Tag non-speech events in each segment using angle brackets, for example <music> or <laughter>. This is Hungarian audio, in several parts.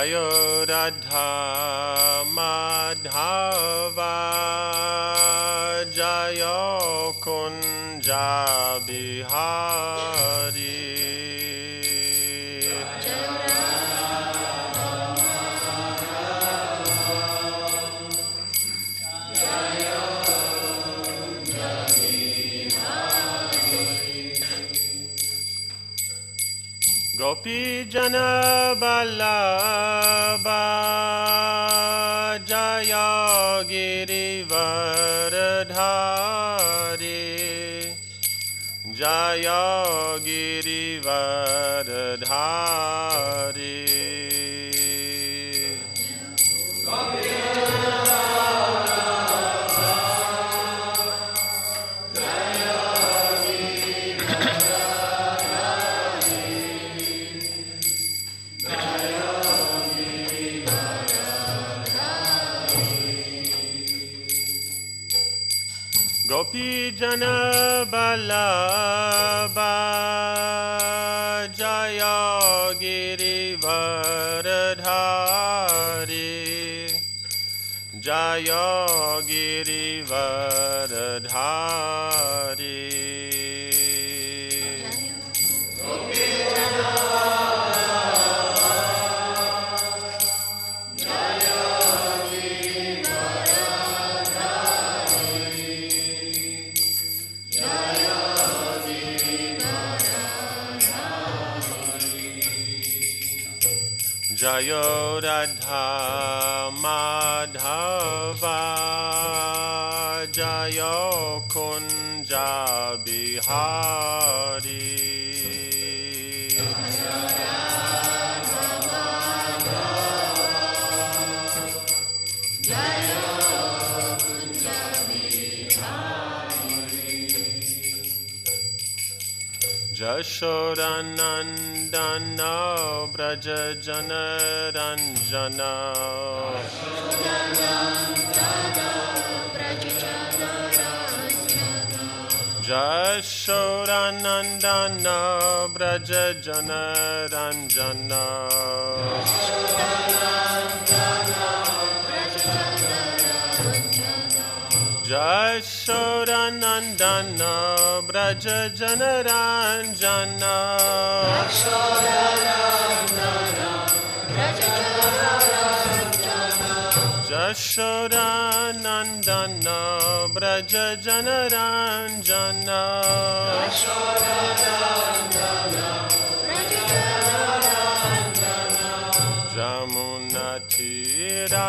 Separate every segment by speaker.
Speaker 1: Jayo Radha Madhava Jayo Hari गोपी जन बल्लभा जय गिरिवर धारे जय गिरिवर धारे Krishna Balaba Jaya Girivardhari Jaya Girivardhari Jayo Radha Madhava Jayo Kunja Bihari यशोरनन्दन व्रज जनरञ्जन यशोरनन्दन व्रज जनरञ्जन Jai Shodanandana Braja Janaranjana Jashodanandana Braja Janaranjana Jamunatira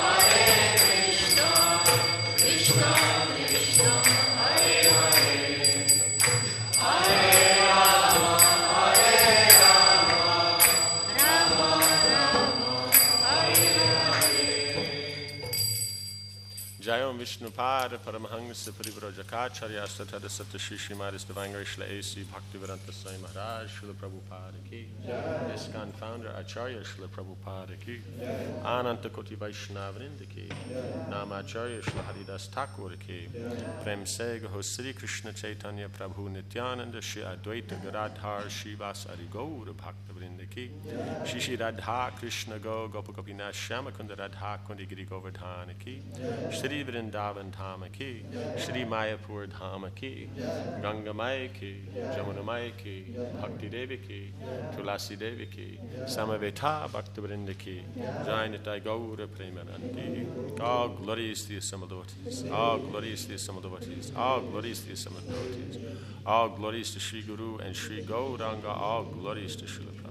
Speaker 1: Vishnupada Paramahansa Parivrajacharya Satada Sata Shishi Maris Devangari Shla A.C. Bhaktivedanta Swami Maharaj Srila Prabhupada Ki. ISKCON Founder Acharya Srila Prabhupada Ki. Ananta Koti Vaishnavrinda Ki. Namacharya Srila Haridas Thakur Ki. Prem Se Gaho Sri Krishna Chaitanya Prabhu Nityananda Shri Advaita Garadhar Shivas Arigaur Bhaktavrinda Ki. Shri Shri Radha Krishna Go Gopakapina Shyamakunda Radha Kundi Giri Govardhana Ki. Shri Vrindavan Dhama Ki Shri Mayapur Dhama Ki Ganga Maya Ki Jamuna Maya Ki Bhakti Devi Ki Tulasi Devi Ki Samaveta Bhaktivinoda Ki Jainatai Gaura Premanandi All glories to the assembled devotees All glories to the assembled devotees All glories to the assembled devotees All glories to Sri Guru and Sri Gauranga All glories to Srila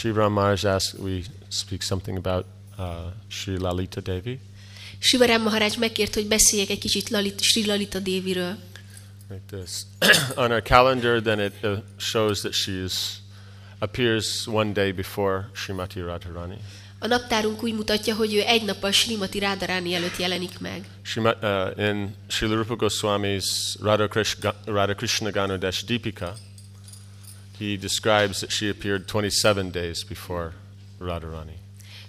Speaker 1: Shri Ram Maharaj asked we speak something about uh, Sri Lalita Devi.
Speaker 2: Sivarám Maharaj megkért, hogy beszéljek egy kicsit Lalit, Sri Lalita Déviről.
Speaker 1: like this <coughs> on our calendar then it uh, shows that she is appears one day before Srimati Radharani.
Speaker 2: A naptárunk úgy mutatja, hogy ő egy nappal Srimati Rádaráni előtt jelenik meg.
Speaker 1: Srima, uh, in Srila Rupa Goswami's Radhakrishna Ganodesh Deepika, he describes that she appeared 27 days before Radharani.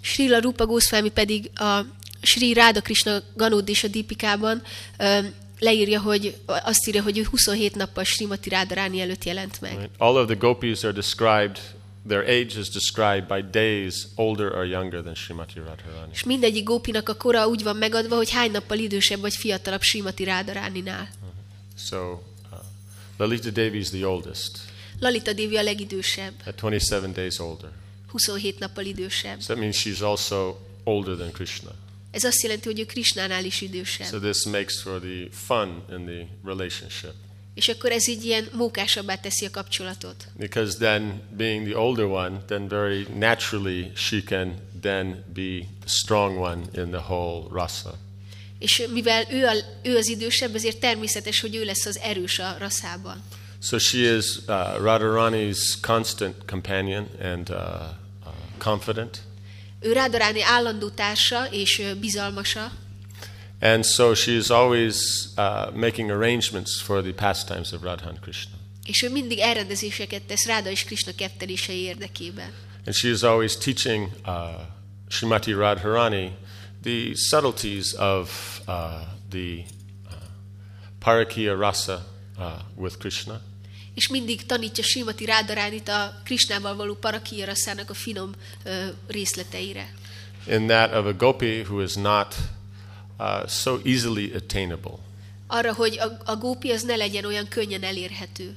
Speaker 2: Srila Rupa Goswami pedig a Sri Ráda Krishna Ganódés a Dipikában ö, leírja, hogy azt írja, hogy ő 27 nappal Srimati Rádaráni előtt jelent meg.
Speaker 1: Right? All of the gopis are described, their age is described by days older or younger than Srimati Radharani.
Speaker 2: És mindegyik gópinak a kora úgy van megadva, hogy hány nappal idősebb vagy fiatalabb Srimati Rádaráninál.
Speaker 1: So uh, Lalita Devi is the oldest,
Speaker 2: Lalita Devi a legidősebb,
Speaker 1: at 27 days older.
Speaker 2: 27 nappal idősebb.
Speaker 1: So that means she's also older than Krishna.
Speaker 2: Ez azt jelenti, hogy ő Krishnánál is idősebb.
Speaker 1: So this makes for the fun in the relationship.
Speaker 2: És akkor ez így ilyen mókásabbá teszi a kapcsolatot.
Speaker 1: Because then, being the older one, then very naturally she can then be the strong one in the whole rasa.
Speaker 2: És mivel ő, a, ő az idősebb, ezért természetes, hogy ő lesz az erős a rasszában.
Speaker 1: So she is uh, Radharani's constant companion and uh, uh, confidant.
Speaker 2: Ő Rádaráni állandó társa és bizalmasa,
Speaker 1: And so she is always uh, making arrangements for the pastimes of Radha and Krishna.
Speaker 2: és ő mindig elrendezéseket tesz Ráda és Krishna kettelései érdekében.
Speaker 1: And she is always teaching uh, Srimati Radharani the subtleties of uh, the uh, Parakiya rasa uh, with Krishna.
Speaker 2: És mindig tanítja Srimati Rádaránit a Krisnával való parakiyaraszának a finom ö, részleteire.
Speaker 1: In that of a gopi who is not uh, so easily attainable.
Speaker 2: Arra, hogy a, a gópi az ne legyen olyan könnyen elérhető.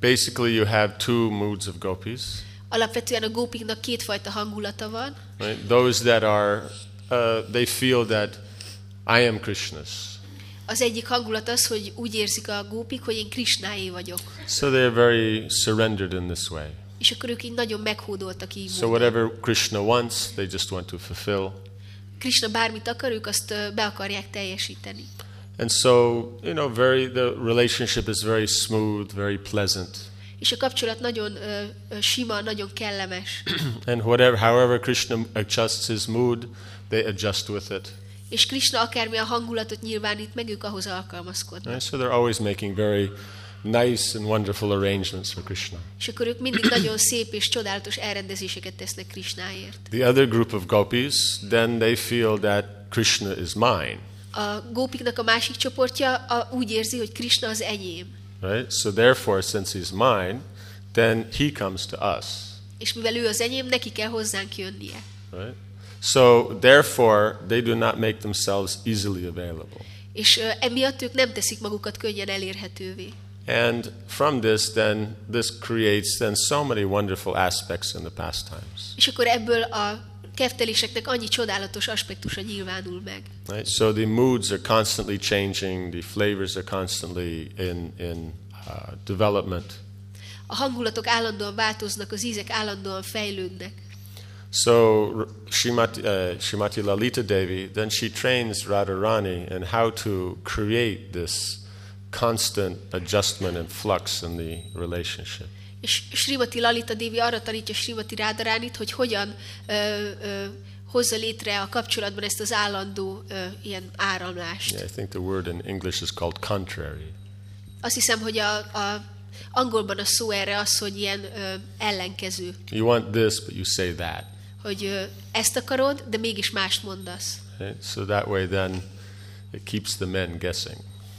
Speaker 1: Basically, you have two moods of gopis.
Speaker 2: Alapvetően a gópiknak kétfajta hangulata van.
Speaker 1: Right? Those that are, uh, they feel that I am Krishna's.
Speaker 2: Az egyik hangulat az, hogy úgy érzik a gópik, hogy én Krisnáé vagyok.
Speaker 1: So they are very surrendered in this way.
Speaker 2: És akkor ők így nagyon meghódoltak így
Speaker 1: So whatever Krishna wants, they just want to fulfill.
Speaker 2: Krishna bármit akar, ők azt be akarják teljesíteni.
Speaker 1: And so, you know, very the relationship is very smooth, very pleasant.
Speaker 2: És a kapcsolat nagyon ö, sima, nagyon kellemes. <clears throat>
Speaker 1: And whatever however Krishna adjusts his mood, they adjust with it.
Speaker 2: És Krishna akármilyen hangulatot nyilvánít meg, ők ahhoz alkalmazkodnak.
Speaker 1: Right? So they're always making very nice and wonderful arrangements for Krishna.
Speaker 2: És akkor ők mindig nagyon szép és csodálatos elrendezéseket tesznek Krishnáért.
Speaker 1: The other group of gopis, then they feel that Krishna is mine.
Speaker 2: A gópiknak a másik csoportja a, úgy érzi, hogy Krishna az enyém.
Speaker 1: Right? So therefore, since he's mine, then he comes to us.
Speaker 2: És mivel ő az enyém, neki kell hozzánk jönnie.
Speaker 1: Right? So therefore, they do not make themselves easily available.
Speaker 2: És emiatt ők nem teszik magukat könnyen elérhetővé.
Speaker 1: And from this, then, this creates then so many wonderful aspects in the pastimes.
Speaker 2: És akkor ebből a kefteléseknek annyi csodálatos aspektusa nyilvánul meg.
Speaker 1: Right? So the moods are constantly changing, the flavors are constantly in, in uh, development.
Speaker 2: A hangulatok állandóan változnak, az ízek állandóan fejlődnek.
Speaker 1: So Shrimati, uh, Shrimati Lalita Devi, then she trains Radharani in how to create this constant adjustment and flux in the relationship.
Speaker 2: És Srimati Lalita Devi arra tanítja Srimati Rádaránit, hogy hogyan ö, ö, hozza létre a kapcsolatban ezt az állandó ö, ilyen áramlást.
Speaker 1: Yeah, I think the word in English is called contrary.
Speaker 2: Azt hiszem, hogy a, a angolban a szó erre az, hogy ilyen ö, ellenkező,
Speaker 1: You want this, but you say that.
Speaker 2: Hogy ezt akarod, de mégis mást mondasz.
Speaker 1: Right? So that way, then, it keeps the men guessing.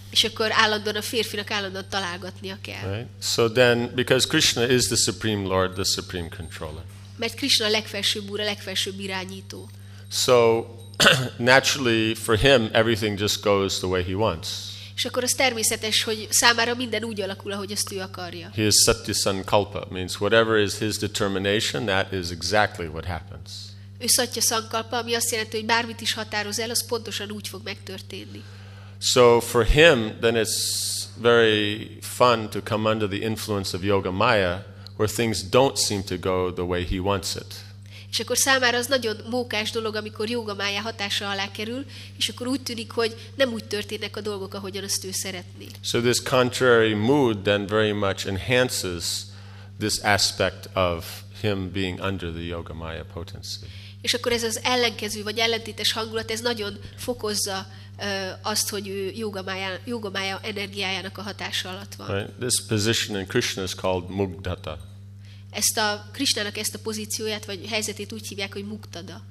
Speaker 2: És akkor állandóan a férfinak állandóan találgatnia kell.
Speaker 1: Right? So then, because Krishna is the supreme Lord, the supreme controller.
Speaker 2: Mert Krishna a legfelsőbb úr, a legfelsőbb irányító.
Speaker 1: So <clears throat> naturally, for him, everything just goes the way he wants.
Speaker 2: És akkor az természetes, hogy számára minden úgy alakul, ahogy azt ő akarja.
Speaker 1: He is Satya Sankalpa, means whatever is his determination, that is exactly what happens.
Speaker 2: Ő szatja szankalpa, ami azt jelenti, hogy bármit is határoz el, az pontosan úgy fog megtörténni.
Speaker 1: So for him, then it's very fun to come under the influence of Yoga Maya, where things don't seem to go the way he wants it.
Speaker 2: És akkor számára az nagyon mókás dolog, amikor jogamája hatása alá kerül, és akkor úgy tűnik, hogy nem úgy történnek a dolgok, ahogyan azt ő szeretné.
Speaker 1: So this contrary mood then very much enhances this aspect of him being under the Yoga Maya potency.
Speaker 2: És akkor ez az ellenkező vagy ellentétes hangulat, ez nagyon fokozza ö, azt, hogy ő jogamája, jogamája energiájának a hatása alatt van.
Speaker 1: Right? This position in Krishna is called Mugdata,
Speaker 2: Ezt a Krisnának ezt a pozícióját vagy helyzetét úgy hívják, hogy muktada.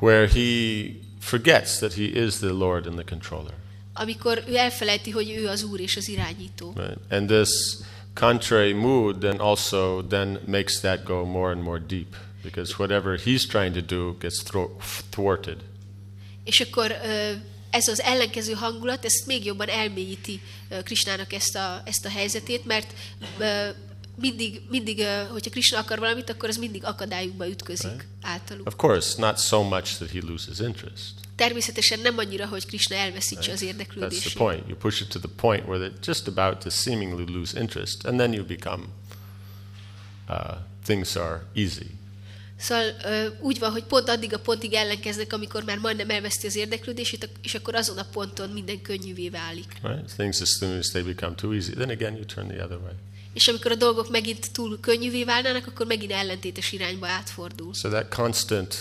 Speaker 1: where he forgets that he is the Lord and the controller.
Speaker 2: Amikor ő elfelejti, hogy ő az úr és az irányító.
Speaker 1: Right? And this contrary mood then also then makes that go more and more deep because whatever he's trying to do gets thwarted.
Speaker 2: És akkor ez az ellenkező hangulat, ezt még jobban elmélyíti Krisnának ezt a, ezt a helyzetét, mert mindig, mindig hogyha Krishna akar valamit, akkor az mindig akadályukba ütközik általuk.
Speaker 1: Of course, not so much that he loses interest.
Speaker 2: Természetesen nem annyira, hogy Krishna elveszítse az
Speaker 1: That's the
Speaker 2: érdeklődését.
Speaker 1: point. You push it to the point where they're just about to seemingly lose interest, and then you become, uh, things are easy.
Speaker 2: Szóval ö, úgy van, hogy pont addig a pontig ellenkeznek, amikor már majdnem elveszti az érdeklődését, és akkor azon a ponton minden könnyűvé válik.
Speaker 1: Right? Things as soon as they become too easy, then again you turn the other way.
Speaker 2: És amikor a dolgok megint túl könnyűvé válnának, akkor megint ellentétes irányba átfordul.
Speaker 1: So that constant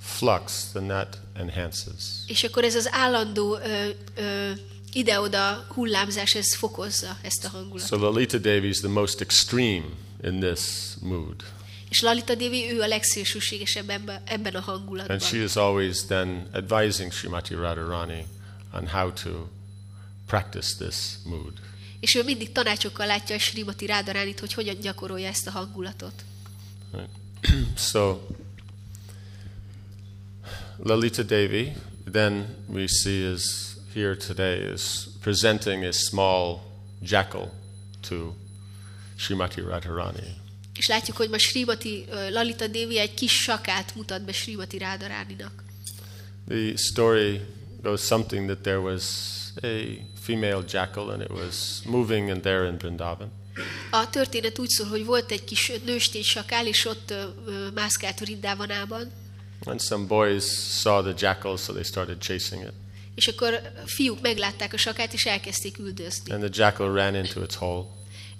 Speaker 1: flux, then that enhances.
Speaker 2: És akkor ez az állandó ö, ö, ide-oda hullámzás, ez fokozza ezt a hangulatot.
Speaker 1: So Lalita Devi is the most extreme in this mood.
Speaker 2: És Lalita Devi, ő a legszélsőségesebb ebben, ebben a hangulatban.
Speaker 1: And she is always then advising Srimati Radharani on how to practice this mood.
Speaker 2: És ő mindig tanácsokkal látja a Srimati Rádaránit, hogy hogyan gyakorolja ezt a hangulatot. <clears throat>
Speaker 1: So, Lalita Devi, then we see is here today is presenting a small jackal to Srimati Radharani.
Speaker 2: És látjuk, hogy ma Srimati Lalita Devi egy kis sakát mutat be Srimati Rádaráninak.
Speaker 1: The story goes something that there was a female jackal and it was moving in there in Vrindavan.
Speaker 2: A történet úgy szól, hogy volt egy kis nőstény sakál, és ott ö, ö, mászkált Vrindavanában,
Speaker 1: And some boys saw the jackal, so they started chasing it.
Speaker 2: és akkor fiúk meglátták a sakát, és elkezdték üldözni.
Speaker 1: And the jackal ran into its hole.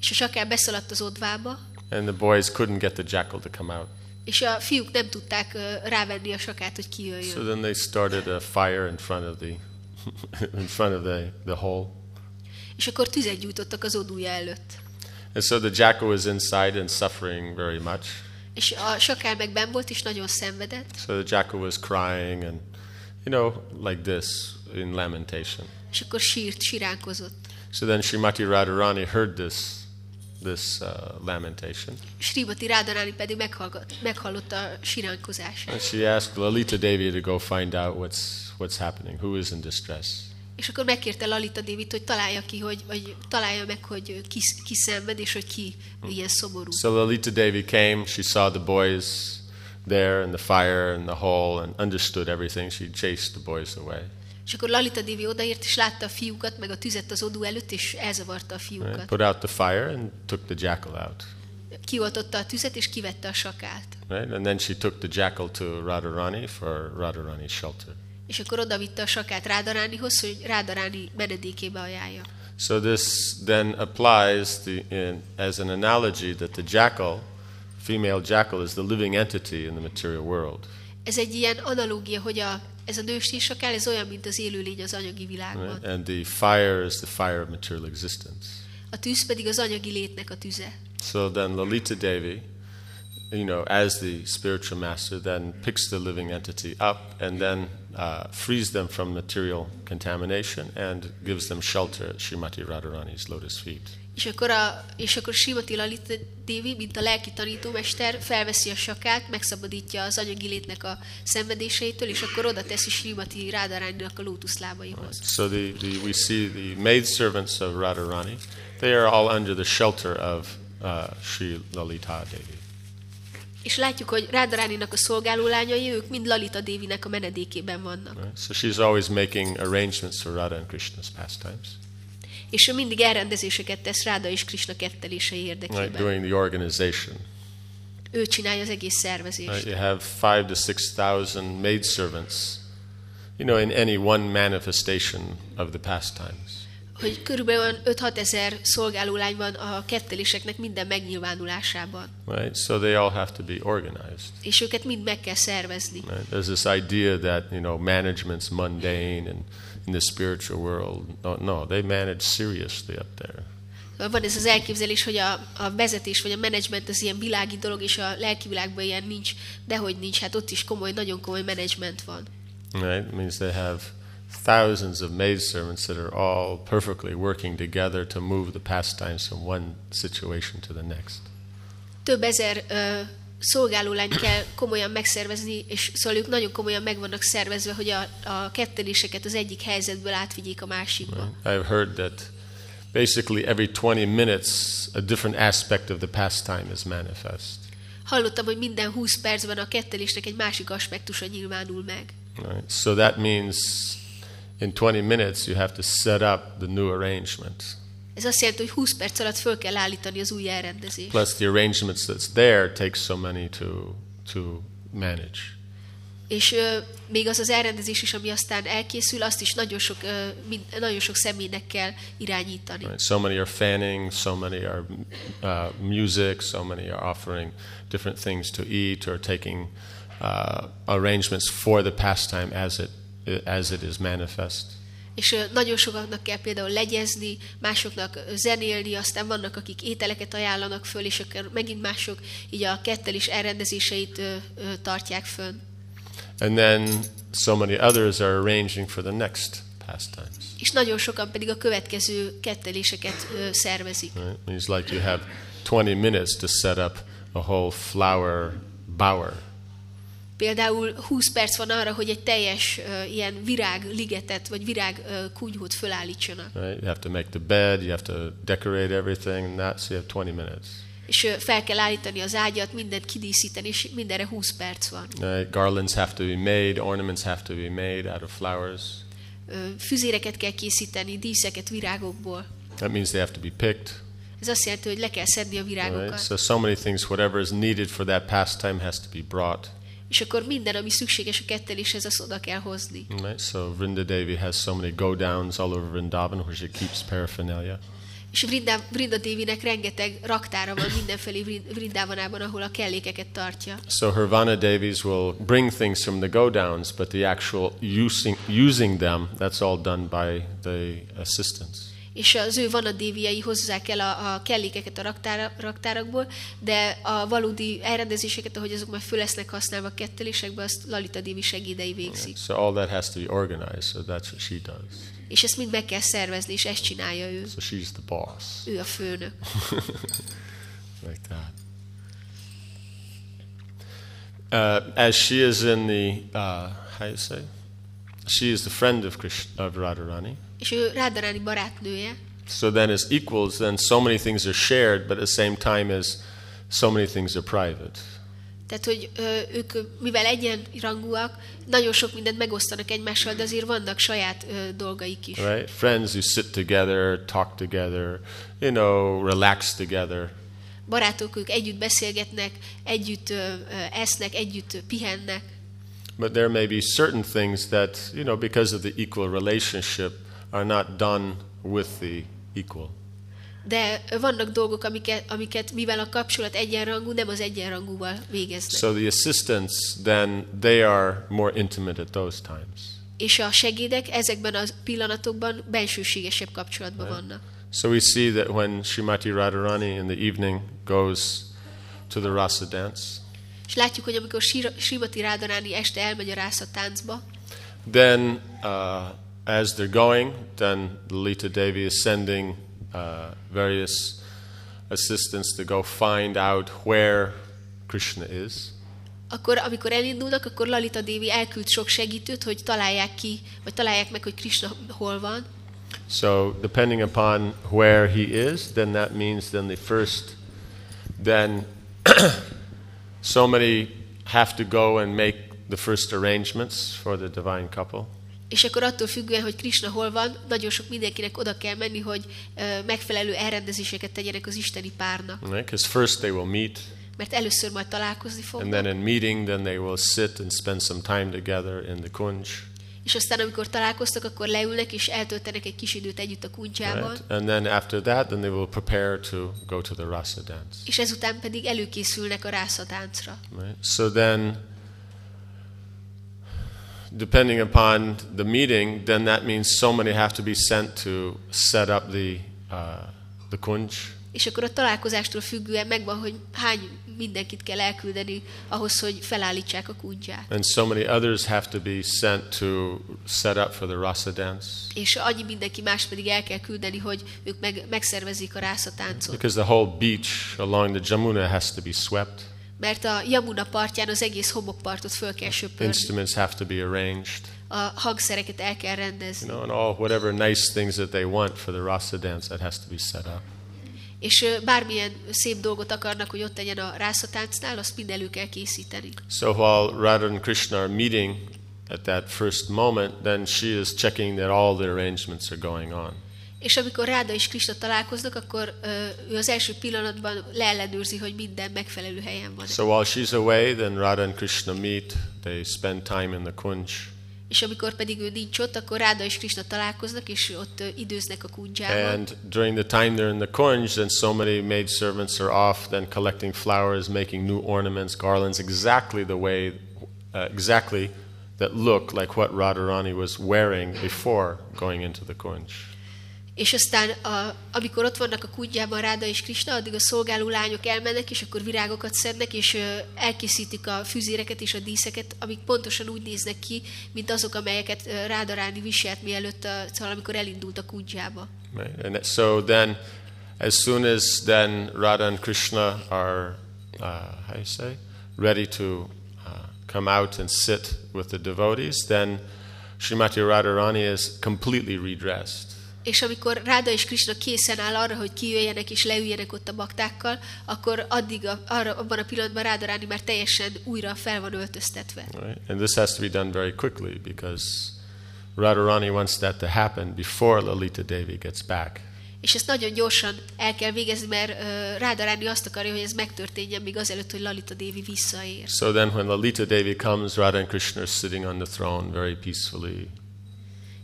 Speaker 2: És a sakál beszaladt az odvába,
Speaker 1: And the boys couldn't get the jackal to come out.
Speaker 2: és a fiúk nem tudták rávenni a sakát, hogy
Speaker 1: So
Speaker 2: kijöjjön.
Speaker 1: then they started a fire in front of the <laughs> in front of the, the hole.
Speaker 2: És akkor tüzet gyújtottak az odúja előtt.
Speaker 1: And so the jackal was inside and suffering very much.
Speaker 2: És a sakál meg benn volt, és nagyon szenvedett,
Speaker 1: So the jackal was crying and you know, like this in lamentation.
Speaker 2: és akkor sírt, siránkozott.
Speaker 1: So then Srimati Radharani heard this this uh, lamentation.
Speaker 2: Srimati Rádaráni pedig meghallotta a siránkozását.
Speaker 1: And she asked Lalita Devi to go find out what's what's happening, who is in distress.
Speaker 2: És akkor megkérte Lalita Dévit, hogy találja ki, hogy, vagy találja meg, hogy ki, ki szenved, és hogy ki ilyen szomorú.
Speaker 1: So Lalita Devi came, she saw the boys there in the fire and the hole and understood everything. She chased the boys away.
Speaker 2: És akkor Lalita Dévi odaért, és látta a fiúkat, meg a tüzet az odú előtt, és elzavarta a
Speaker 1: Right?
Speaker 2: fiúkat.
Speaker 1: Put out the fire and took the jackal out.
Speaker 2: Kioltotta a tüzet, és kivette a sakát.
Speaker 1: Right? And then she took the jackal to Radharani for Radharani's shelter.
Speaker 2: És akkor odavitte a sakát Rádaránihoz, hogy Rádaráni menedékébe ajánlja.
Speaker 1: So this then applies the, in, as an analogy that the jackal, female jackal, is the living entity in the material world.
Speaker 2: Ez egy ilyen analógia, hogy a, ez a nőstény sakál, ez olyan, mint az élőlény az anyagi világban.
Speaker 1: And the fire is the fire of material existence.
Speaker 2: A tűz pedig az anyagi létnek a tüze.
Speaker 1: So then Lalita Devi, you know, as the spiritual master, then picks the living entity up and then uh, frees them from material contamination and gives them shelter at Srimati Radharani's lotus feet.
Speaker 2: És akkor, a, és akkor Simati Lalita Devi, mint a lelki tanítómester, felveszi a sakát, megszabadítja az anyagi létnek a szenvedéseitől, és akkor oda teszi Simati Rádaránynak a lótuszlábaihoz.
Speaker 1: So the, the, we see the maidservants of Radharani, they are all under the shelter of uh, Sri Lalita Devi.
Speaker 2: És látjuk, hogy Rádaráninak a szolgáló lányai, ők mind Lalita Dévinek a menedékében vannak.
Speaker 1: Right? So she's always making arrangements for Radha and Krishna's pastimes,
Speaker 2: És ő mindig elrendezéseket tesz Ráda és Krishna kettelései
Speaker 1: right?
Speaker 2: érdekében.
Speaker 1: doing the organization.
Speaker 2: Ő csinálja az egész
Speaker 1: Right?
Speaker 2: szervezést.
Speaker 1: You have five to six thousand maidservants, you know, in any one manifestation of the pastimes.
Speaker 2: Hogy körülbelül olyan 5-6 ezer szolgálólány van a ketteléseknek minden megnyilvánulásában.
Speaker 1: Right? So they all have to be organized.
Speaker 2: És őket mind meg kell szervezni.
Speaker 1: Right? There's this idea that you know management's mundane and in the spiritual world. No, no, they manage seriously up there.
Speaker 2: Van ez az elképzelés, hogy a, a vezetés vagy a menedzsment az ilyen világi dolog, és a lelki világban ilyen nincs, dehogy nincs, hát ott is komoly, nagyon komoly menedzsment van.
Speaker 1: Right? It means they have thousands of maidservants that are all perfectly working together to move the pastimes from one situation to the next.
Speaker 2: Több ezer ö, szolgálólányt kell komolyan megszervezni, és szóval ők nagyon komolyan meg vannak szervezve, hogy a, a ketteléseket az egyik helyzetből átvigyék a másikba.
Speaker 1: I've heard that basically every 20 minutes a different aspect of the pastime is manifest.
Speaker 2: Hallottam, hogy minden 20 percben a kettelésnek egy másik aspektusa nyilvánul meg.
Speaker 1: Right? So that means in 20 minutes you have to set up the new arrangement.
Speaker 2: Ez azt jelenti, hogy 20 perc alatt föl kell állítani az új elrendezést.
Speaker 1: Plus the arrangements that's there take so many to to manage.
Speaker 2: És ö, még az az elrendezés is, ami aztán elkészül, azt is nagyon sok, ö, mind, nagyon sok személynek kell irányítani.
Speaker 1: Right? So many are fanning, so many are uh, music, so many are offering different things to eat or taking uh, arrangements for the pastime as it as it is manifest.
Speaker 2: És nagyon sokaknak kell például legyezni, másoknak zenélni, aztán vannak, akik ételeket ajánlanak föl, és akkor megint mások így a kettelés elrendezéseit tartják fönn.
Speaker 1: And then so many others are arranging for the next pastimes.
Speaker 2: És nagyon sokan pedig a következő ketteléseket szervezik.
Speaker 1: Right? It's like you have 20 minutes to set up a whole flower bower.
Speaker 2: Például 20 perc van arra, hogy egy teljes ö, ilyen virágligetet, vagy virág ö, kunyhót fölállítsanak.
Speaker 1: Right? You have to make the bed, you have to decorate everything, that, so you have 20 minutes.
Speaker 2: És ö, fel kell állítani az ágyat, mindent kidíszíteni, és mindenre 20 perc van.
Speaker 1: Right? Garlands have to be made, ornaments have to be made out of flowers.
Speaker 2: Ö, Füzéreket kell készíteni, díszeket virágokból.
Speaker 1: That means they have to be picked.
Speaker 2: Ez azt jelenti, hogy le kell szedni a
Speaker 1: Right?
Speaker 2: virágokat.
Speaker 1: So so many things, whatever is needed for that pastime has to be brought.
Speaker 2: És akkor minden, ami szükséges a ketteléshez, azt oda kell hozni.
Speaker 1: Right? So Vrinda Devi has so many go downs all over Vrindavan where she keeps paraphernalia.
Speaker 2: És Vrinda, Vrinda Dévinek rengeteg raktára van mindenfelé Vrin- Vrindavanában, ahol a kellékeket tartja.
Speaker 1: So her Vana Devis will bring things from the go downs, but the actual using, using them, that's all done by the assistants.
Speaker 2: És az ő vanadéviai hozzák el a, a kellékeket a raktára, raktárakból, de a valódi elrendezéseket, ahogy azok majd föl lesznek használva a kettelésekbe, azt Lalita Dévi segédei végzik.
Speaker 1: So all that has to be organized, so that's what she does.
Speaker 2: És ezt mind meg kell szervezni, és ezt csinálja ő.
Speaker 1: So she's the boss,
Speaker 2: Ő a főnök. <laughs>
Speaker 1: like that. Uh, as she is in the, uh, how you say? She is the friend of, Krish, of Radharani.
Speaker 2: És ő Rádaráni barátnője,
Speaker 1: So then, as equals, then so many things are shared, but at the same time as so many things are private.
Speaker 2: Tehát, hogy ö, ők, mivel egyenrangúak, nagyon sok mindent megosztanak egymással, de azért vannak saját ö, dolgaik is.
Speaker 1: Right? Friends who sit together, talk together, you know, relax together.
Speaker 2: Barátok, ők együtt beszélgetnek, együtt ö, esznek, együtt pihennek,
Speaker 1: But there may be certain things that, you know, because of the equal relationship, are not done with the equal.
Speaker 2: de vannak dolgok, amiket, amiket mivel a kapcsolat egyenrangú, nem az egyenrangúval végeznek.
Speaker 1: So the assistants, then, they are more intimate at those times.
Speaker 2: És a segédek ezekben a pillanatokban bensőségesebb kapcsolatban vannak.
Speaker 1: So we see that when Srimati Radharani in the evening goes to the rasa dance,
Speaker 2: És látjuk, hogy amikor Srimati Rádaráni este elmegy a rásza táncba,
Speaker 1: then uh, as they're going, then Lalita Devi is sending uh, various assistants to go find out where Krishna is.
Speaker 2: akkor amikor elindulnak, akkor Lalita Dévi elküld sok segítőt, hogy találják ki, vagy találják meg, hogy Krishna hol van.
Speaker 1: So depending upon where he is, then that means then the first, then <clears throat> so many have to go and make the first arrangements for the divine couple.
Speaker 2: És akkor attól függően, hogy Krishna hol van, nagyon sok mindenkinek oda kell menni, hogy megfelelő elrendezéseket tegyenek az isteni párnak.
Speaker 1: Because first they will meet,
Speaker 2: Mert először majd találkozni
Speaker 1: and
Speaker 2: fognak,
Speaker 1: then in meeting, then they will sit and spend some time together in the kunj.
Speaker 2: és aztán amikor találkoztak, akkor leülnek és eltöltenek egy kis időt együtt a kuntyában,
Speaker 1: Right? And then after that, then they will prepare to go to the rasa dance.
Speaker 2: és ezután pedig előkészülnek a rászatáncra.
Speaker 1: Right? So then, depending upon the meeting, then that means so many have to be sent to set up the uh, the kunj.
Speaker 2: És akkor a találkozástól függően megvan, hogy hány mindenkit kell elküldeni ahhoz, hogy felállítsák a kuntyát.
Speaker 1: And so many others have to be sent to set up for the rasa dance.
Speaker 2: És annyi mindenki más pedig el kell küldeni, hogy ők meg, megszervezik a rászatáncot.
Speaker 1: Because the whole beach along the Jamuna has to be swept.
Speaker 2: Mert a Yamuna partján az egész homokpartot föl kell söpörni.
Speaker 1: Instruments have to be arranged.
Speaker 2: A hangszereket el kell
Speaker 1: You
Speaker 2: rendezni.
Speaker 1: know, and all whatever nice things that they want for the rasa dance, that has to be set up.
Speaker 2: És bármilyen szép dolgot akarnak, hogy ott legyen a rászatáncnál, azt mind elő kell készíteni.
Speaker 1: So while Radha and Krishna are meeting at that first moment, then she is checking that all the arrangements are going on.
Speaker 2: És amikor Ráda és Krishna találkoznak, akkor ő az első pillanatban leellenőrzi, hogy minden megfelelő helyen van.
Speaker 1: So while she's away, then Radha and Krishna meet. They spend time in the kunj.
Speaker 2: És amikor pedig ő nincs ott, akkor Ráda és Krishna találkoznak, és ott időznek a kundzsában.
Speaker 1: And during the time they're in the kunj, then so many maid servants are off, then collecting flowers, making new ornaments, garlands, exactly the way, uh, exactly that look like what Radharani was wearing before going into the kunj.
Speaker 2: És aztán, a, amikor ott vannak a kudjában Ráda és Krishna, addig a szolgáló lányok elmennek, és akkor virágokat szednek, és elkészítik a fűzéreket és a díszeket, amik pontosan úgy néznek ki, mint azok, amelyeket Ráda Ráni viselt mielőtt, a, szóval amikor elindult a kudjába.
Speaker 1: Right? And so then, as soon as then Radha and Krishna are, uh, how you say, ready to uh, come out and sit with the devotees, then Srimati Radharani is completely redressed.
Speaker 2: És amikor Ráda és Krishna készen áll arra, hogy kijöjjenek és leüljenek ott a baktákkal, akkor addig a, arra, abban a pillanatban Ráda Ráni már teljesen újra fel van öltöztetve.
Speaker 1: Right? And this has to be done very quickly because Radharani wants that to happen before Lalita Devi gets back.
Speaker 2: És ezt nagyon gyorsan el kell végezni, mert uh, Ráda Ráni azt akarja, hogy ez megtörténjen még azelőtt, hogy Lalita Devi visszaér.
Speaker 1: So then, when Lalita Devi comes, Radha and Krishna are sitting on the throne very peacefully.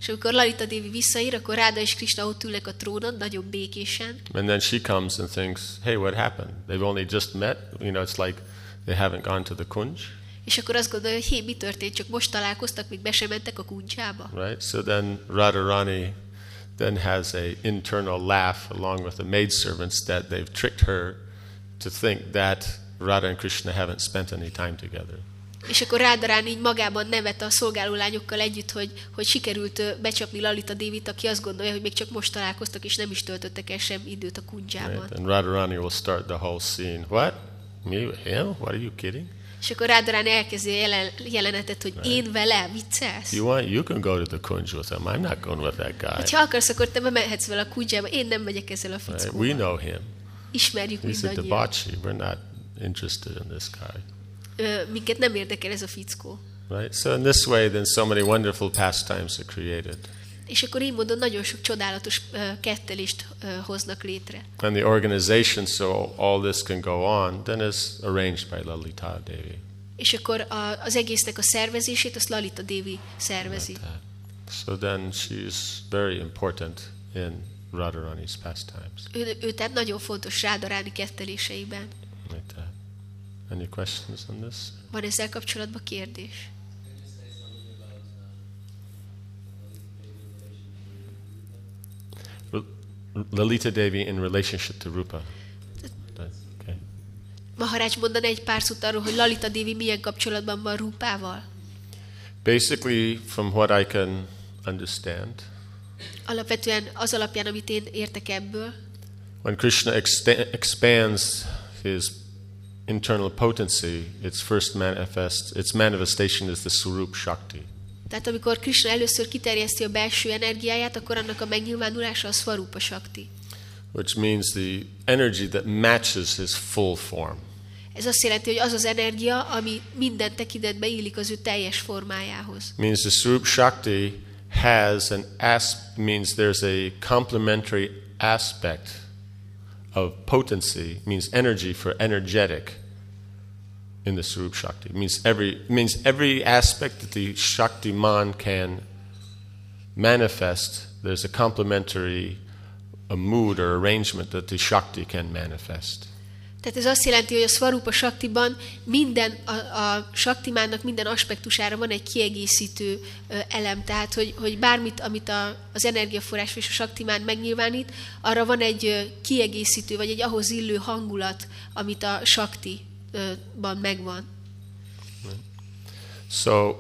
Speaker 2: És amikor Lalita Devi visszaér, akkor Ráda és Krishna ott ülnek a trónon, nagyon békésen.
Speaker 1: And then she comes and thinks, hey, what happened? They've only just met. You know, it's like they haven't gone to the kunj,
Speaker 2: És akkor azt gondolja, hogy hé, mi történt, csak most találkoztak, még be sem mentek a kuncsába.
Speaker 1: right? So then Radharani then has a internal laugh along with the maidservants that they've tricked her to think that Radha and Krishna haven't spent any time together.
Speaker 2: És akkor Rádarán így magában nevet a szolgáló lányokkal együtt, hogy, hogy sikerült becsapni Lalita Dévit, aki azt gondolja, hogy még csak most találkoztak, és nem is töltöttek el sem időt a kuncsában.
Speaker 1: Right? And Radharani will start the whole scene. What? Me? Him? What are you kidding?
Speaker 2: És akkor Rádarán elkezdi a jelen, jelenetet, hogy én vele, viccelsz?
Speaker 1: You want? You can go to the kunj with him. I'm not going with that guy.
Speaker 2: Hogyha akarsz, akkor te bemehetsz vele a kuncsjába, én nem megyek ezzel a
Speaker 1: Right?
Speaker 2: fickóval.
Speaker 1: We know him.
Speaker 2: Ismerjük
Speaker 1: He's a
Speaker 2: mindannyian.
Speaker 1: debauchee. We're not interested in this guy.
Speaker 2: Minket nem érdekel ez a fickó.
Speaker 1: Right? So in this way, then so many wonderful pastimes are created.
Speaker 2: És akkor így módon nagyon sok csodálatos ö, kettelést ö, hoznak létre.
Speaker 1: And the organization, so all this can go on, then is arranged by Lalita Devi.
Speaker 2: És akkor a, az egésznek a szervezését azt Lalita Devi szervezi.
Speaker 1: So then she's very important in Radharani's pastimes.
Speaker 2: Ő, ő tehát nagyon fontos Rádaráni ketteléseiben.
Speaker 1: Like that. Any questions on this?
Speaker 2: Van ezzel kapcsolatban kérdés?
Speaker 1: Lalita Devi in relationship to Rupa. Okay.
Speaker 2: Maharács mondan egy pár szót arról, hogy Lalita Devi milyen kapcsolatban van Rupával.
Speaker 1: Basically, from what I can understand,
Speaker 2: Alapvetően az alapján, amit én értek ebből,
Speaker 1: when Krishna expands his internal potency, its first manifest, its manifestation is the Surup Shakti.
Speaker 2: tehát amikor Krishna először kiterjeszti a belső energiáját, akkor annak a megnyilvánulása a Svarupa Shakti.
Speaker 1: which means the energy that matches his full form.
Speaker 2: Ez azt jelenti, hogy az az energia, ami minden tekintetben illik az ő teljes formájához.
Speaker 1: means the Swarup Shakti has an as means there's a complementary aspect of potency means energy for energetic in the Swarup Shakti means every means every aspect that the Shakti man can manifest there's a complementary a mood or arrangement that the Shakti can manifest.
Speaker 2: Tehát ez azt jelenti, hogy a Svarupa Shaktiban minden, a, a Shaktimánnak minden aspektusára van egy kiegészítő elem. Tehát, hogy, hogy bármit, amit a, az energiaforrás és a Shaktimán megnyilvánít, arra van egy kiegészítő, vagy egy ahhoz illő hangulat, amit a Shakti-ban megvan.
Speaker 1: So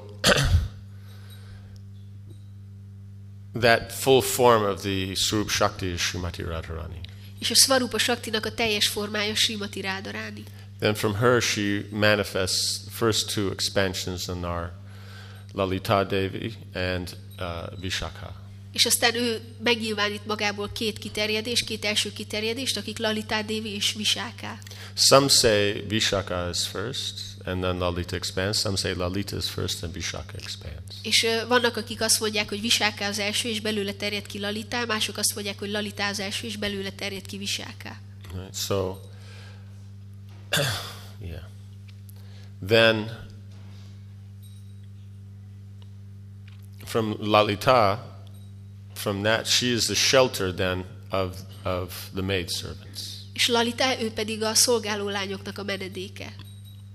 Speaker 1: that full form of the Swarup Shakti is Srimati Radharani.
Speaker 2: És a Svarupa Shaktinak a teljes formája Srimati Rádaráni.
Speaker 1: Then from her she manifests first two expansions in our Lalita Devi and uh, Vishakha.
Speaker 2: És aztán ő megnyilvánít magából két kiterjedést, két első kiterjedést, akik Lalita Devi és Visáká.
Speaker 1: Some say Vishakha is first and then Lalita expands. Some say Lalita is first and Vishakha expands.
Speaker 2: És ö, vannak, akik azt mondják, hogy Visáká az első, és belőle terjed ki Lalitá, mások azt mondják, hogy Lalitá az első, és belőle terjed ki Visáká.
Speaker 1: Right? So, <coughs> yeah. Then, from Lalita, from that, she is the shelter then of, of the maidservants.
Speaker 2: És Lalita, ő pedig a szolgáló lányoknak a menedéke.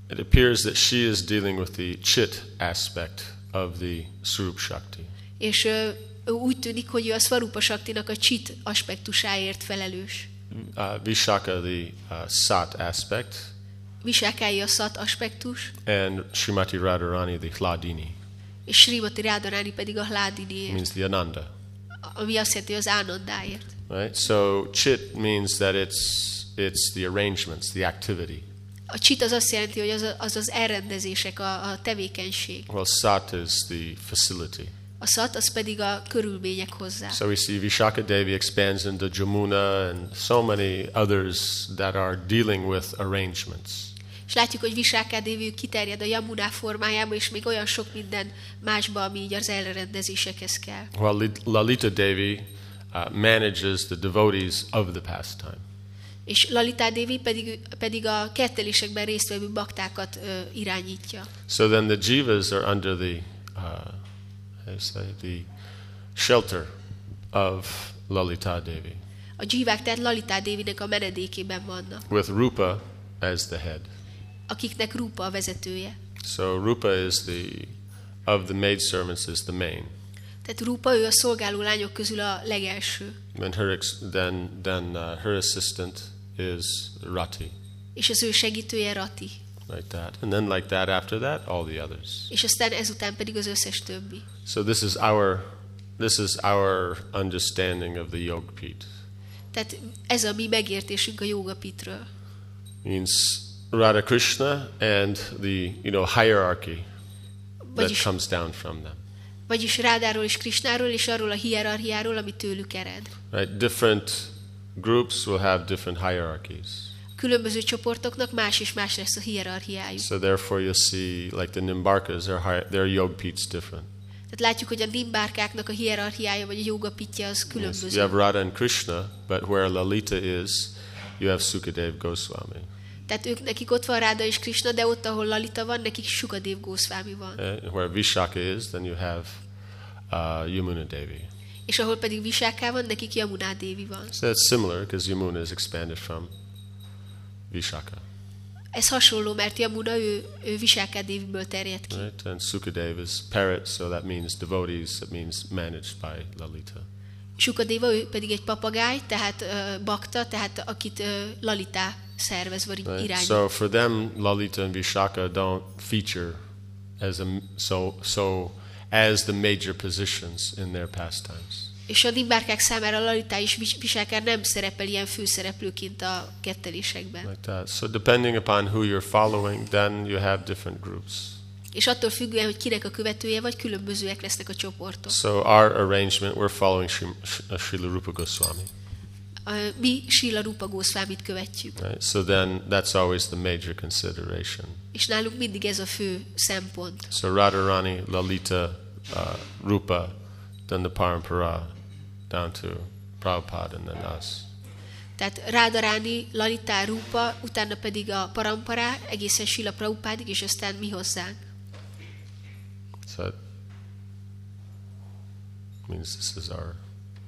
Speaker 1: It appears that she is dealing with the chit aspect of the Swarup Shakti.
Speaker 2: És ö, úgy tűnik, hogy ő a Svarupa Saktinak a csit aspektusáért felelős.
Speaker 1: Uh, Vishaka, the uh, Sat aspect,
Speaker 2: Visákái a szat aspektus,
Speaker 1: and Srimati Radharani, the Hladini,
Speaker 2: és Srimati Rádaráni pedig a Hládiniért,
Speaker 1: means the Ananda.
Speaker 2: Ami azt jelenti, az Ánandáért.
Speaker 1: Right? So chit means that it's it's the arrangements, the activity.
Speaker 2: A csit az azt jelenti, hogy az az, az elrendezések, a, a tevékenység.
Speaker 1: Well, sat is the facility.
Speaker 2: A szat az pedig a körülmények hozzá.
Speaker 1: So we see Vishaka Devi expands into Jamuna and so many others that are dealing with arrangements.
Speaker 2: És látjuk, hogy Visákádévi kiterjed a Yamuná formájába, és még olyan sok minden másba, ami így az elrendezésekhez kell.
Speaker 1: Li- Lalita Devi uh, manages the devotees of the pastime.
Speaker 2: És Lalita Devi pedig, pedig a kettelésekben résztvevő baktákat ö, irányítja.
Speaker 1: So then the jivas are under the, uh, say, the shelter of Lalita Devi,
Speaker 2: A dzsívák tehát Lalita Devinek a menedékében vannak,
Speaker 1: with Rupa as the head.
Speaker 2: Akiknek Rupa a vezetője.
Speaker 1: So Rupa is the, of the maidservants is the main.
Speaker 2: Tehát Rupa, ő a szolgáló lányok közül a legelső.
Speaker 1: And her then, then uh, her assistant is Rati,
Speaker 2: És az ő segítője Rati.
Speaker 1: like that. And then like that after that, all the others.
Speaker 2: És aztán ezután pedig az összes többi.
Speaker 1: So this is our, this is our understanding of the Yogpit.
Speaker 2: Tehát ez a mi megértésünk a jogapitről.
Speaker 1: means Radha Krishna and the you know hierarchy that
Speaker 2: Vagyis,
Speaker 1: comes down from them.
Speaker 2: vagyis Rádáról és Krisnáról, és arról a hierarchiáról, ami tőlük ered.
Speaker 1: Right? Different groups will have different hierarchies.
Speaker 2: Különböző csoportoknak más és más lesz a hierarchiájuk.
Speaker 1: So therefore, you'll see like the Nimbarkas, their their Yogpit's different.
Speaker 2: Tehát látjuk, hogy a nimbárkáknak a hierarchiája, vagy a jogapitja az
Speaker 1: Yes.
Speaker 2: különböző.
Speaker 1: You have Radha and Krishna, but where Lalita is, you have Sukadev Goswami.
Speaker 2: Tehát ők, nekik ott van Ráda és Krishna, de ott, ahol Lalita van, nekik Sukadev Goswami van.
Speaker 1: Uh, where Vishaka is, then you have uh, Yamuna Devi.
Speaker 2: És ahol pedig Visáká van, nekik Yamuna Devi van.
Speaker 1: So that's similar because Yamuna is expanded from Vishaka.
Speaker 2: Ez hasonló, mert Yamuna ő, ő Visáká Deviből terjed ki.
Speaker 1: Right? And Sukadev is parrot, so that means devotees, that means managed by Lalita.
Speaker 2: Sukadeva, ő pedig egy papagáj, tehát uh, bakta, tehát akit uh, Lalita szervez, vagy
Speaker 1: Right?
Speaker 2: irányít.
Speaker 1: So for them, Lalita and Vishaka don't feature as a, so, so as the major positions in their pastimes.
Speaker 2: És a nimbárkák számára Lalita és Vis- Visákár nem szerepel ilyen főszereplőként a kettelésekben.
Speaker 1: Like that. So depending upon who you're following, then you have different groups.
Speaker 2: És attól függően, hogy kinek a követője vagy, különbözőek lesznek a csoportok.
Speaker 1: So our arrangement, we're following Sri, Srila Rupa Goswami.
Speaker 2: Mi Sila Rupa Goswamit követjük.
Speaker 1: Right? So then that's always the major consideration.
Speaker 2: És nálunk mindig ez a fő szempont.
Speaker 1: So Radharani, Lalita, uh, Rupa, then the Parampara, down to Prabhupada and then us.
Speaker 2: Tehát Rádaráni, Lalita, Rupa, utána pedig a Parampará, egészen Sila Prabhupádig, és aztán mi hozzánk.
Speaker 1: So means this is our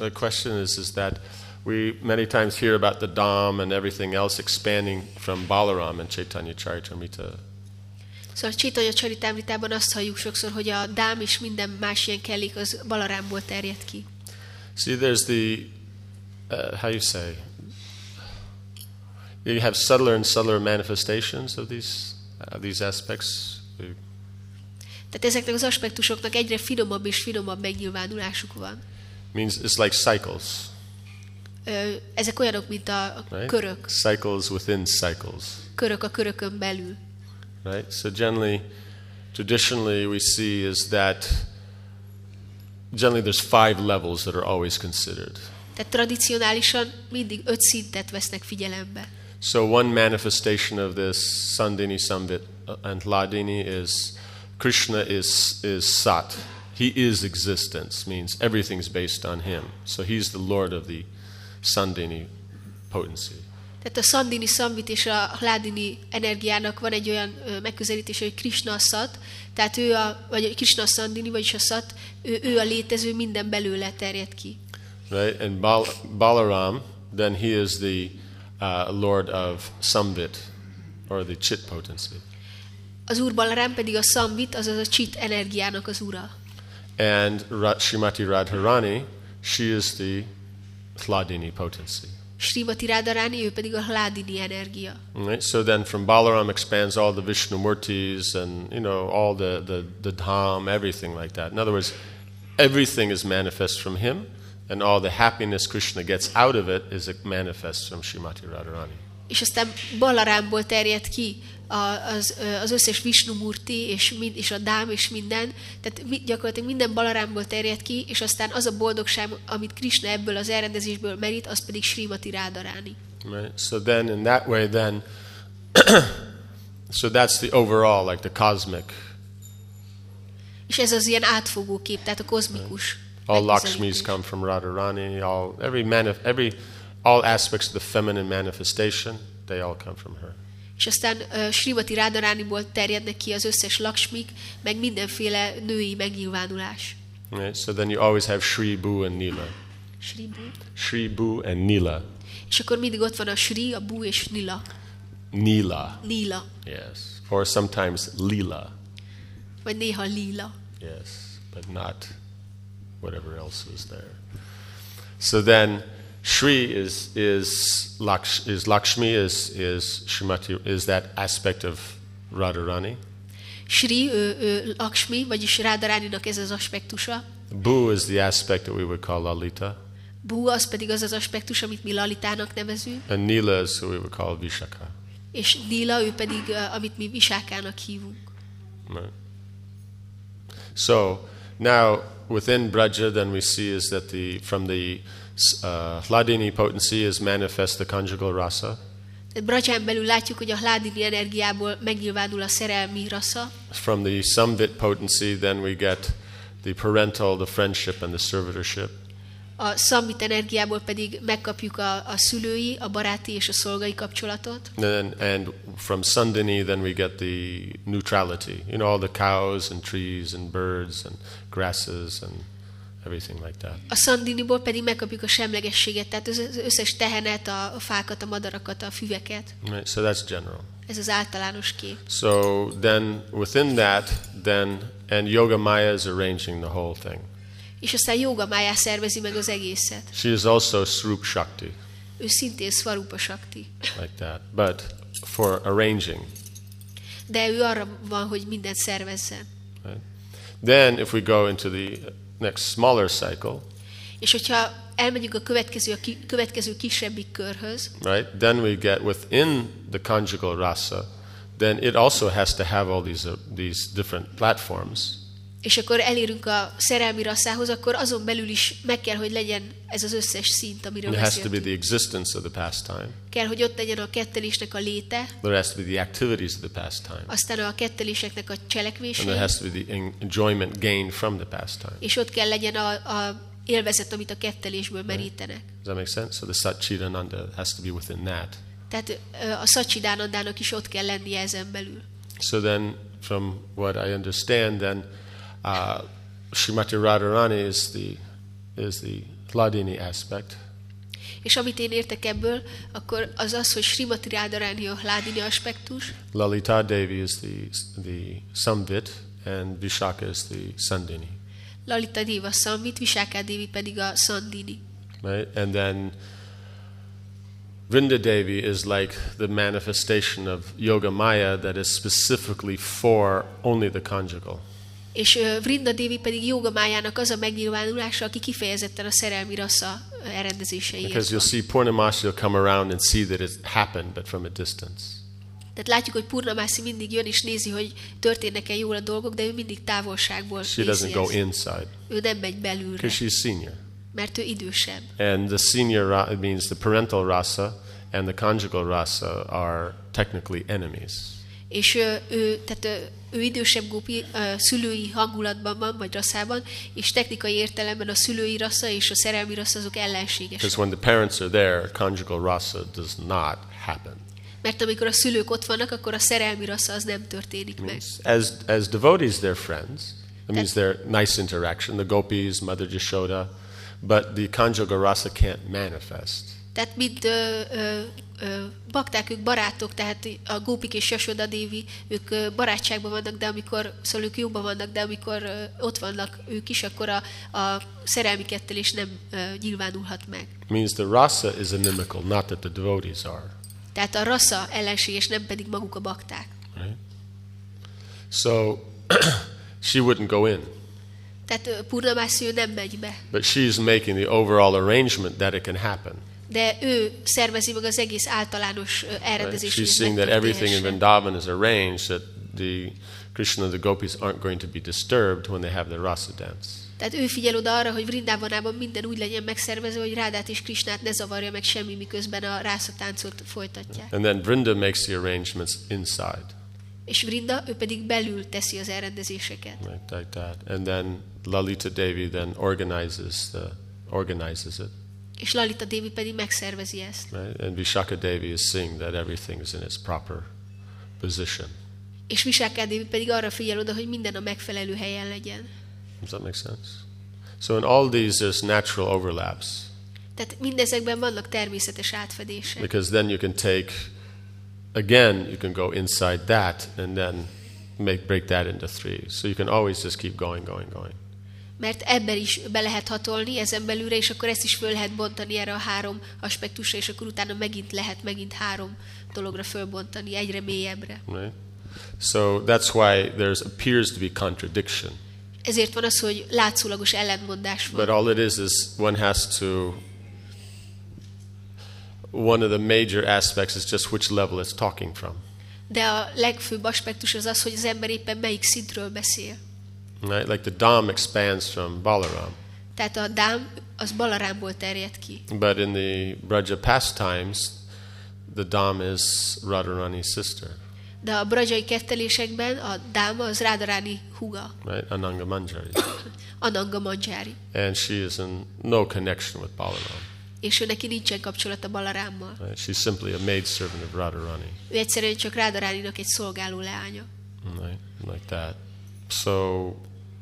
Speaker 3: The
Speaker 1: question is, is that we many times hear about the Dham and everything else expanding from Balaram and Chaitanya Charitamrita.
Speaker 2: Szóval Csétanya Csaritámritában azt halljuk sokszor, hogy a dám és minden más ilyen kellék az Balarámból terjed ki.
Speaker 1: See, there's the, uh, how you say, you have subtler and subtler manifestations of these, uh, these aspects.
Speaker 2: Tehát ezeknek az aspektusoknak egyre finomabb és finomabb megnyilvánulásuk van.
Speaker 1: Means it's like cycles,
Speaker 2: Ezek olyanok, mint a
Speaker 1: right?
Speaker 2: körök.
Speaker 1: Cycles within cycles,
Speaker 2: Körök a körökön belül.
Speaker 1: right? So generally, traditionally, we see is that generally there's five levels that are always considered.
Speaker 2: Tehát tradicionálisan mindig öt szintet vesznek figyelembe.
Speaker 1: So one manifestation of this Sandini Sambit uh, and Ladini is Krishna is is Sat. He is existence, means everything's based on him. So he's the Lord of the Sandini potency.
Speaker 2: Tehát a Sandini Samvit és a Hládini energiának van egy olyan megközelítése, hogy Krishna Szat, tehát ő a, vagy Krishna Sandini, vagyis a Szat, ő, ő a létező, minden belőle terjed ki.
Speaker 1: Right? And Bal- Balaram, then he is the uh, Lord of Samvit, or the Chit potency.
Speaker 2: Az Úr Balarám pedig a Samvit, azaz a Csit energiának az ura.
Speaker 1: And Srimati Radharani, she is the Hladini potency.
Speaker 2: Srimati Radharani, ő pedig a Hládini energia.
Speaker 1: Right? So then from Balaram expands all the Vishnu Murtis and, you know, all the, the, the Dham, everything like that. In other words, everything is manifest from him, and all the happiness Krishna gets out of it is manifest from Srimati Radharani.
Speaker 2: És aztán Balarámból terjed ki az, az összes Vishnu Murti, és, mind, és a Dám, és minden. Tehát gyakorlatilag minden Balarámból terjed ki, és aztán az a boldogság, amit Krishna ebből az elrendezésből merít, az pedig Srimati Radharani.
Speaker 1: Right? So then, in that way, then, <coughs> so that's the overall, like the cosmic.
Speaker 2: És ez az ilyen átfogó kép, tehát a kozmikus.
Speaker 1: All
Speaker 2: megközelítés.
Speaker 1: Lakshmis come from Radharani. All every manif- every all aspects of the feminine manifestation, they all come from her.
Speaker 2: És aztán uh, Srimati Radharániból terjednek ki az összes laksmik, meg mindenféle női megnyilvánulás.
Speaker 1: Right? So then you always have Shri, Bu, and Nila.
Speaker 2: Sri Bu.
Speaker 1: Shri, Bu, and Nila.
Speaker 2: És akkor mindig ott van a Sri, a Bu és Nila.
Speaker 1: Nila.
Speaker 2: Nila.
Speaker 1: Yes. Or sometimes Lila.
Speaker 2: Vagy néha Lila.
Speaker 1: Yes. But not whatever else was there. So then Shri is is Laksh, is Lakshmi is is Shrimati is that aspect of Radharani.
Speaker 2: Sri, ő, ő Lakshmi, vagyis Radharáninak ez az aspektusa.
Speaker 1: Bu is the aspect that we would call Lalita.
Speaker 2: Bu az pedig az az aspektus, amit mi Lalitának nevezünk,
Speaker 1: And Nila is who we would call Vishaka.
Speaker 2: és Nila, ő pedig, amit mi Visákának hívunk.
Speaker 1: Right. So now within Braja, then we see is that the from the uh, Hladini potency is manifest the conjugal rasa.
Speaker 2: Braján belül látjuk, hogy a Hládini energiából megnyilvánul a szerelmi rasza,
Speaker 1: From the Samvit potency, then we get the parental, the friendship, and the servitorship.
Speaker 2: a Szambit energiából pedig megkapjuk a, a szülői, a baráti és a szolgai kapcsolatot,
Speaker 1: And, and from Sandini, then we get the neutrality. You know, all the cows and trees and birds and grasses and everything like that.
Speaker 2: a Szandiniból pedig megkapjuk a semlegességet, tehát az összes tehenet, a, a fákat, a madarakat, a füveket.
Speaker 1: Right? So that's general.
Speaker 2: Ez az általános kép.
Speaker 1: So then within that, then, and Yoga Maya is arranging the whole thing.
Speaker 2: És aztán Jóga Májá szervezi meg az egészet.
Speaker 1: She is also Srup Shakti,
Speaker 2: Ő szintén Svarupa Sakti.
Speaker 1: like that, but for arranging.
Speaker 2: De ő arra van, hogy mindent szervezzen.
Speaker 1: Right? Then, if we go into the next smaller cycle,
Speaker 2: És hogyha elmegyünk a következő, a ki, következő kisebbik körhöz,
Speaker 1: right, then we get within the conjugal rasa, then it also has to have all these, uh, these different platforms.
Speaker 2: És akkor elérünk a szerelmi rasszához, akkor azon belül is meg kell, hogy legyen ez az összes szint, amiről
Speaker 1: It has to be
Speaker 2: beszéltünk.
Speaker 1: the existence of the pastime.
Speaker 2: Kell, hogy ott legyen a kettelésnek a léte,
Speaker 1: There has to be the activities of the pastime.
Speaker 2: aztán a ketteléseknek a
Speaker 1: And
Speaker 2: cselekvései,
Speaker 1: there has to be the en- enjoyment gained from the pastime.
Speaker 2: és ott kell legyen a, a élvezet, amit a kettelésből merítenek.
Speaker 1: Does that make sense? So the Satchidananda has to be within that.
Speaker 2: Tehát a Sacsidánandának is ott kell lennie ezen belül.
Speaker 1: So then, from what I understand, then uh, Srimati Radharani is the is the Hladini aspect,
Speaker 2: És amit én értek ebből, akkor az az, hogy Srimati Radharani a Hládini aspektus,
Speaker 1: Lalita Devi is the the Samvit, and Vishaka is the Sandini.
Speaker 2: Lalita Deva Samvit, Visáká Dévi pedig a Sandini.
Speaker 1: Right, and then Vrinda Devi is like the manifestation of Yoga Maya that is specifically for only the conjugal.
Speaker 2: És Vrinda Devi pedig Jóga Májának az a megnyilvánulása, aki kifejezetten a szerelmi rassza elrendezéseiért
Speaker 1: Because you'll see Purnamasi will come around and see that it happened, but from a distance.
Speaker 2: Tehát látjuk, hogy Purnamászi mindig jön és nézi, hogy történnek-e jól a dolgok, de ő mindig távolságból
Speaker 1: She
Speaker 2: nézi
Speaker 1: doesn't go inside
Speaker 2: Ő nem megy belülre,
Speaker 1: because she's senior.
Speaker 2: mert ő idősebb.
Speaker 1: And the senior means the parental rasa and the conjugal rasa are technically enemies.
Speaker 2: és ő, ő, tehát ő, idősebb gópi szülői hangulatban van, vagy rasszában, és technikai értelemben a szülői rassza és a szerelmi rassza azok ellenségesek.
Speaker 1: Because when the parents are there, conjugal rasa does not happen.
Speaker 2: Mert amikor a szülők ott vannak, akkor a szerelmi rassza az nem történik meg.
Speaker 1: As, as devotees, they're friends. That means they're nice interaction. The gopis, Mother Jashoda, but the conjugal rasa can't manifest.
Speaker 2: Tehát mint ö, ö, ö, bakták, ők barátok, tehát a Gópik és Jasoda Dévi, ők ö, barátságban vannak, de amikor, szóval ők jóban vannak, de amikor ö, ott vannak ők is, akkor a, a szerelmi kettelés nem ö, nyilvánulhat meg.
Speaker 1: means the rasa is inimical, not that the devotees are.
Speaker 2: Tehát a rassza ellenséges, nem pedig maguk a bakták.
Speaker 1: Right? So <clears throat> she wouldn't go in,
Speaker 2: Tehát Purnamászi ő nem megy be,
Speaker 1: but she's making the overall arrangement that it can happen.
Speaker 2: De ő szervezi meg az egész általános
Speaker 1: Right?
Speaker 2: elrendezést, hogy
Speaker 1: She's seeing that everything in. Vrindavan is arranged that the Krishna and the gopis aren't going to be disturbed when they have their rasa dance.
Speaker 2: Tehát ő figyel oda arra, hogy Vrindávanában minden úgy legyen megszervezve, hogy Rádát és Krisnát ne zavarja meg semmi, miközben a rászatáncot folytatják.
Speaker 1: And then Vrinda makes the arrangements inside,
Speaker 2: És Vrinda, ő pedig belül teszi az elrendezéseket.
Speaker 1: right, like that. And then Lalita Devi then organizes the organizes it,
Speaker 2: És Lalita Devi pedig megszervezi ezt.
Speaker 1: right? And Vishaka Devi is seeing that everything is in its proper position.
Speaker 2: És Visáká Devi pedig arra figyel oda, hogy minden a megfelelő helyen legyen.
Speaker 1: Does that make sense? So in all these, there's natural overlaps
Speaker 2: Tehát mindezekben vannak természetes átfedések.
Speaker 1: because then you can take again. You can go inside that and then make break that into three. So you can always just keep going, going, going.
Speaker 2: Mert ebben is be lehet hatolni, ezen belülre, és akkor ezt is föl lehet bontani erre a három aspektusra, és akkor utána megint lehet megint három dologra fölbontani, egyre mélyebbre.
Speaker 1: Right. So that's why there's appears to be contradiction.
Speaker 2: Ezért van az, hogy látszólagos ellentmondás
Speaker 1: But
Speaker 2: van.
Speaker 1: all it is is one has to. One of the major aspects is just which level it's talking from.
Speaker 2: De a legfőbb aspektus az az, hogy az ember éppen melyik szintről beszél.
Speaker 1: Right? Like the Dham expands from Balaram,
Speaker 2: Tehát a dám az Balarámból terjed ki.
Speaker 1: but in the Braja pastimes, the Dham is Radharani's sister,
Speaker 2: De a brajai kettelésekben a dáma az Rádaráni huga,
Speaker 1: right? Ananga Manjari, <coughs>
Speaker 2: Ananga Manjári.
Speaker 1: and she is in no connection with Balaram.
Speaker 2: És ő neki nincsen kapcsolata Balarámmal.
Speaker 1: Right? She's simply a maidservant of Radharani,
Speaker 2: Ő egyszerűen csak Rádaráninak egy szolgáló leánya.
Speaker 1: right? Like that. So,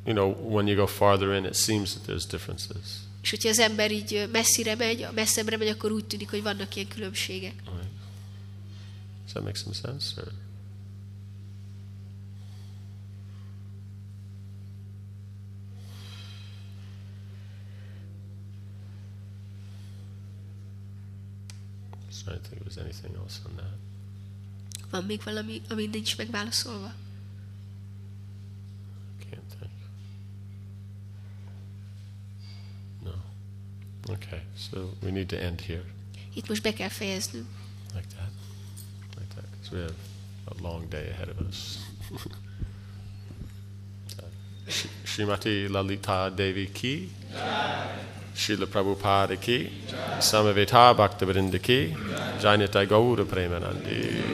Speaker 1: you know, when you go farther in, it seems that there's differences.
Speaker 2: És hogyha az ember így messzire megy, messzebbre megy, akkor úgy tűnik, hogy vannak ilyen különbségek.
Speaker 1: Does that make some sense? Or? Trying to think if there's anything else on that.
Speaker 2: Van még valami, ami nincs megválaszolva?
Speaker 1: Okay, so we need to end here
Speaker 2: Itt most be kell fejeznünk.
Speaker 1: like that, like that, because we have a long day ahead of us. Sh- <laughs> Srimati Lalita Devi ki, Srila Prabhupada ki, Samaveta Bhaktivinoda ki, Jainita Gaura Premanandi.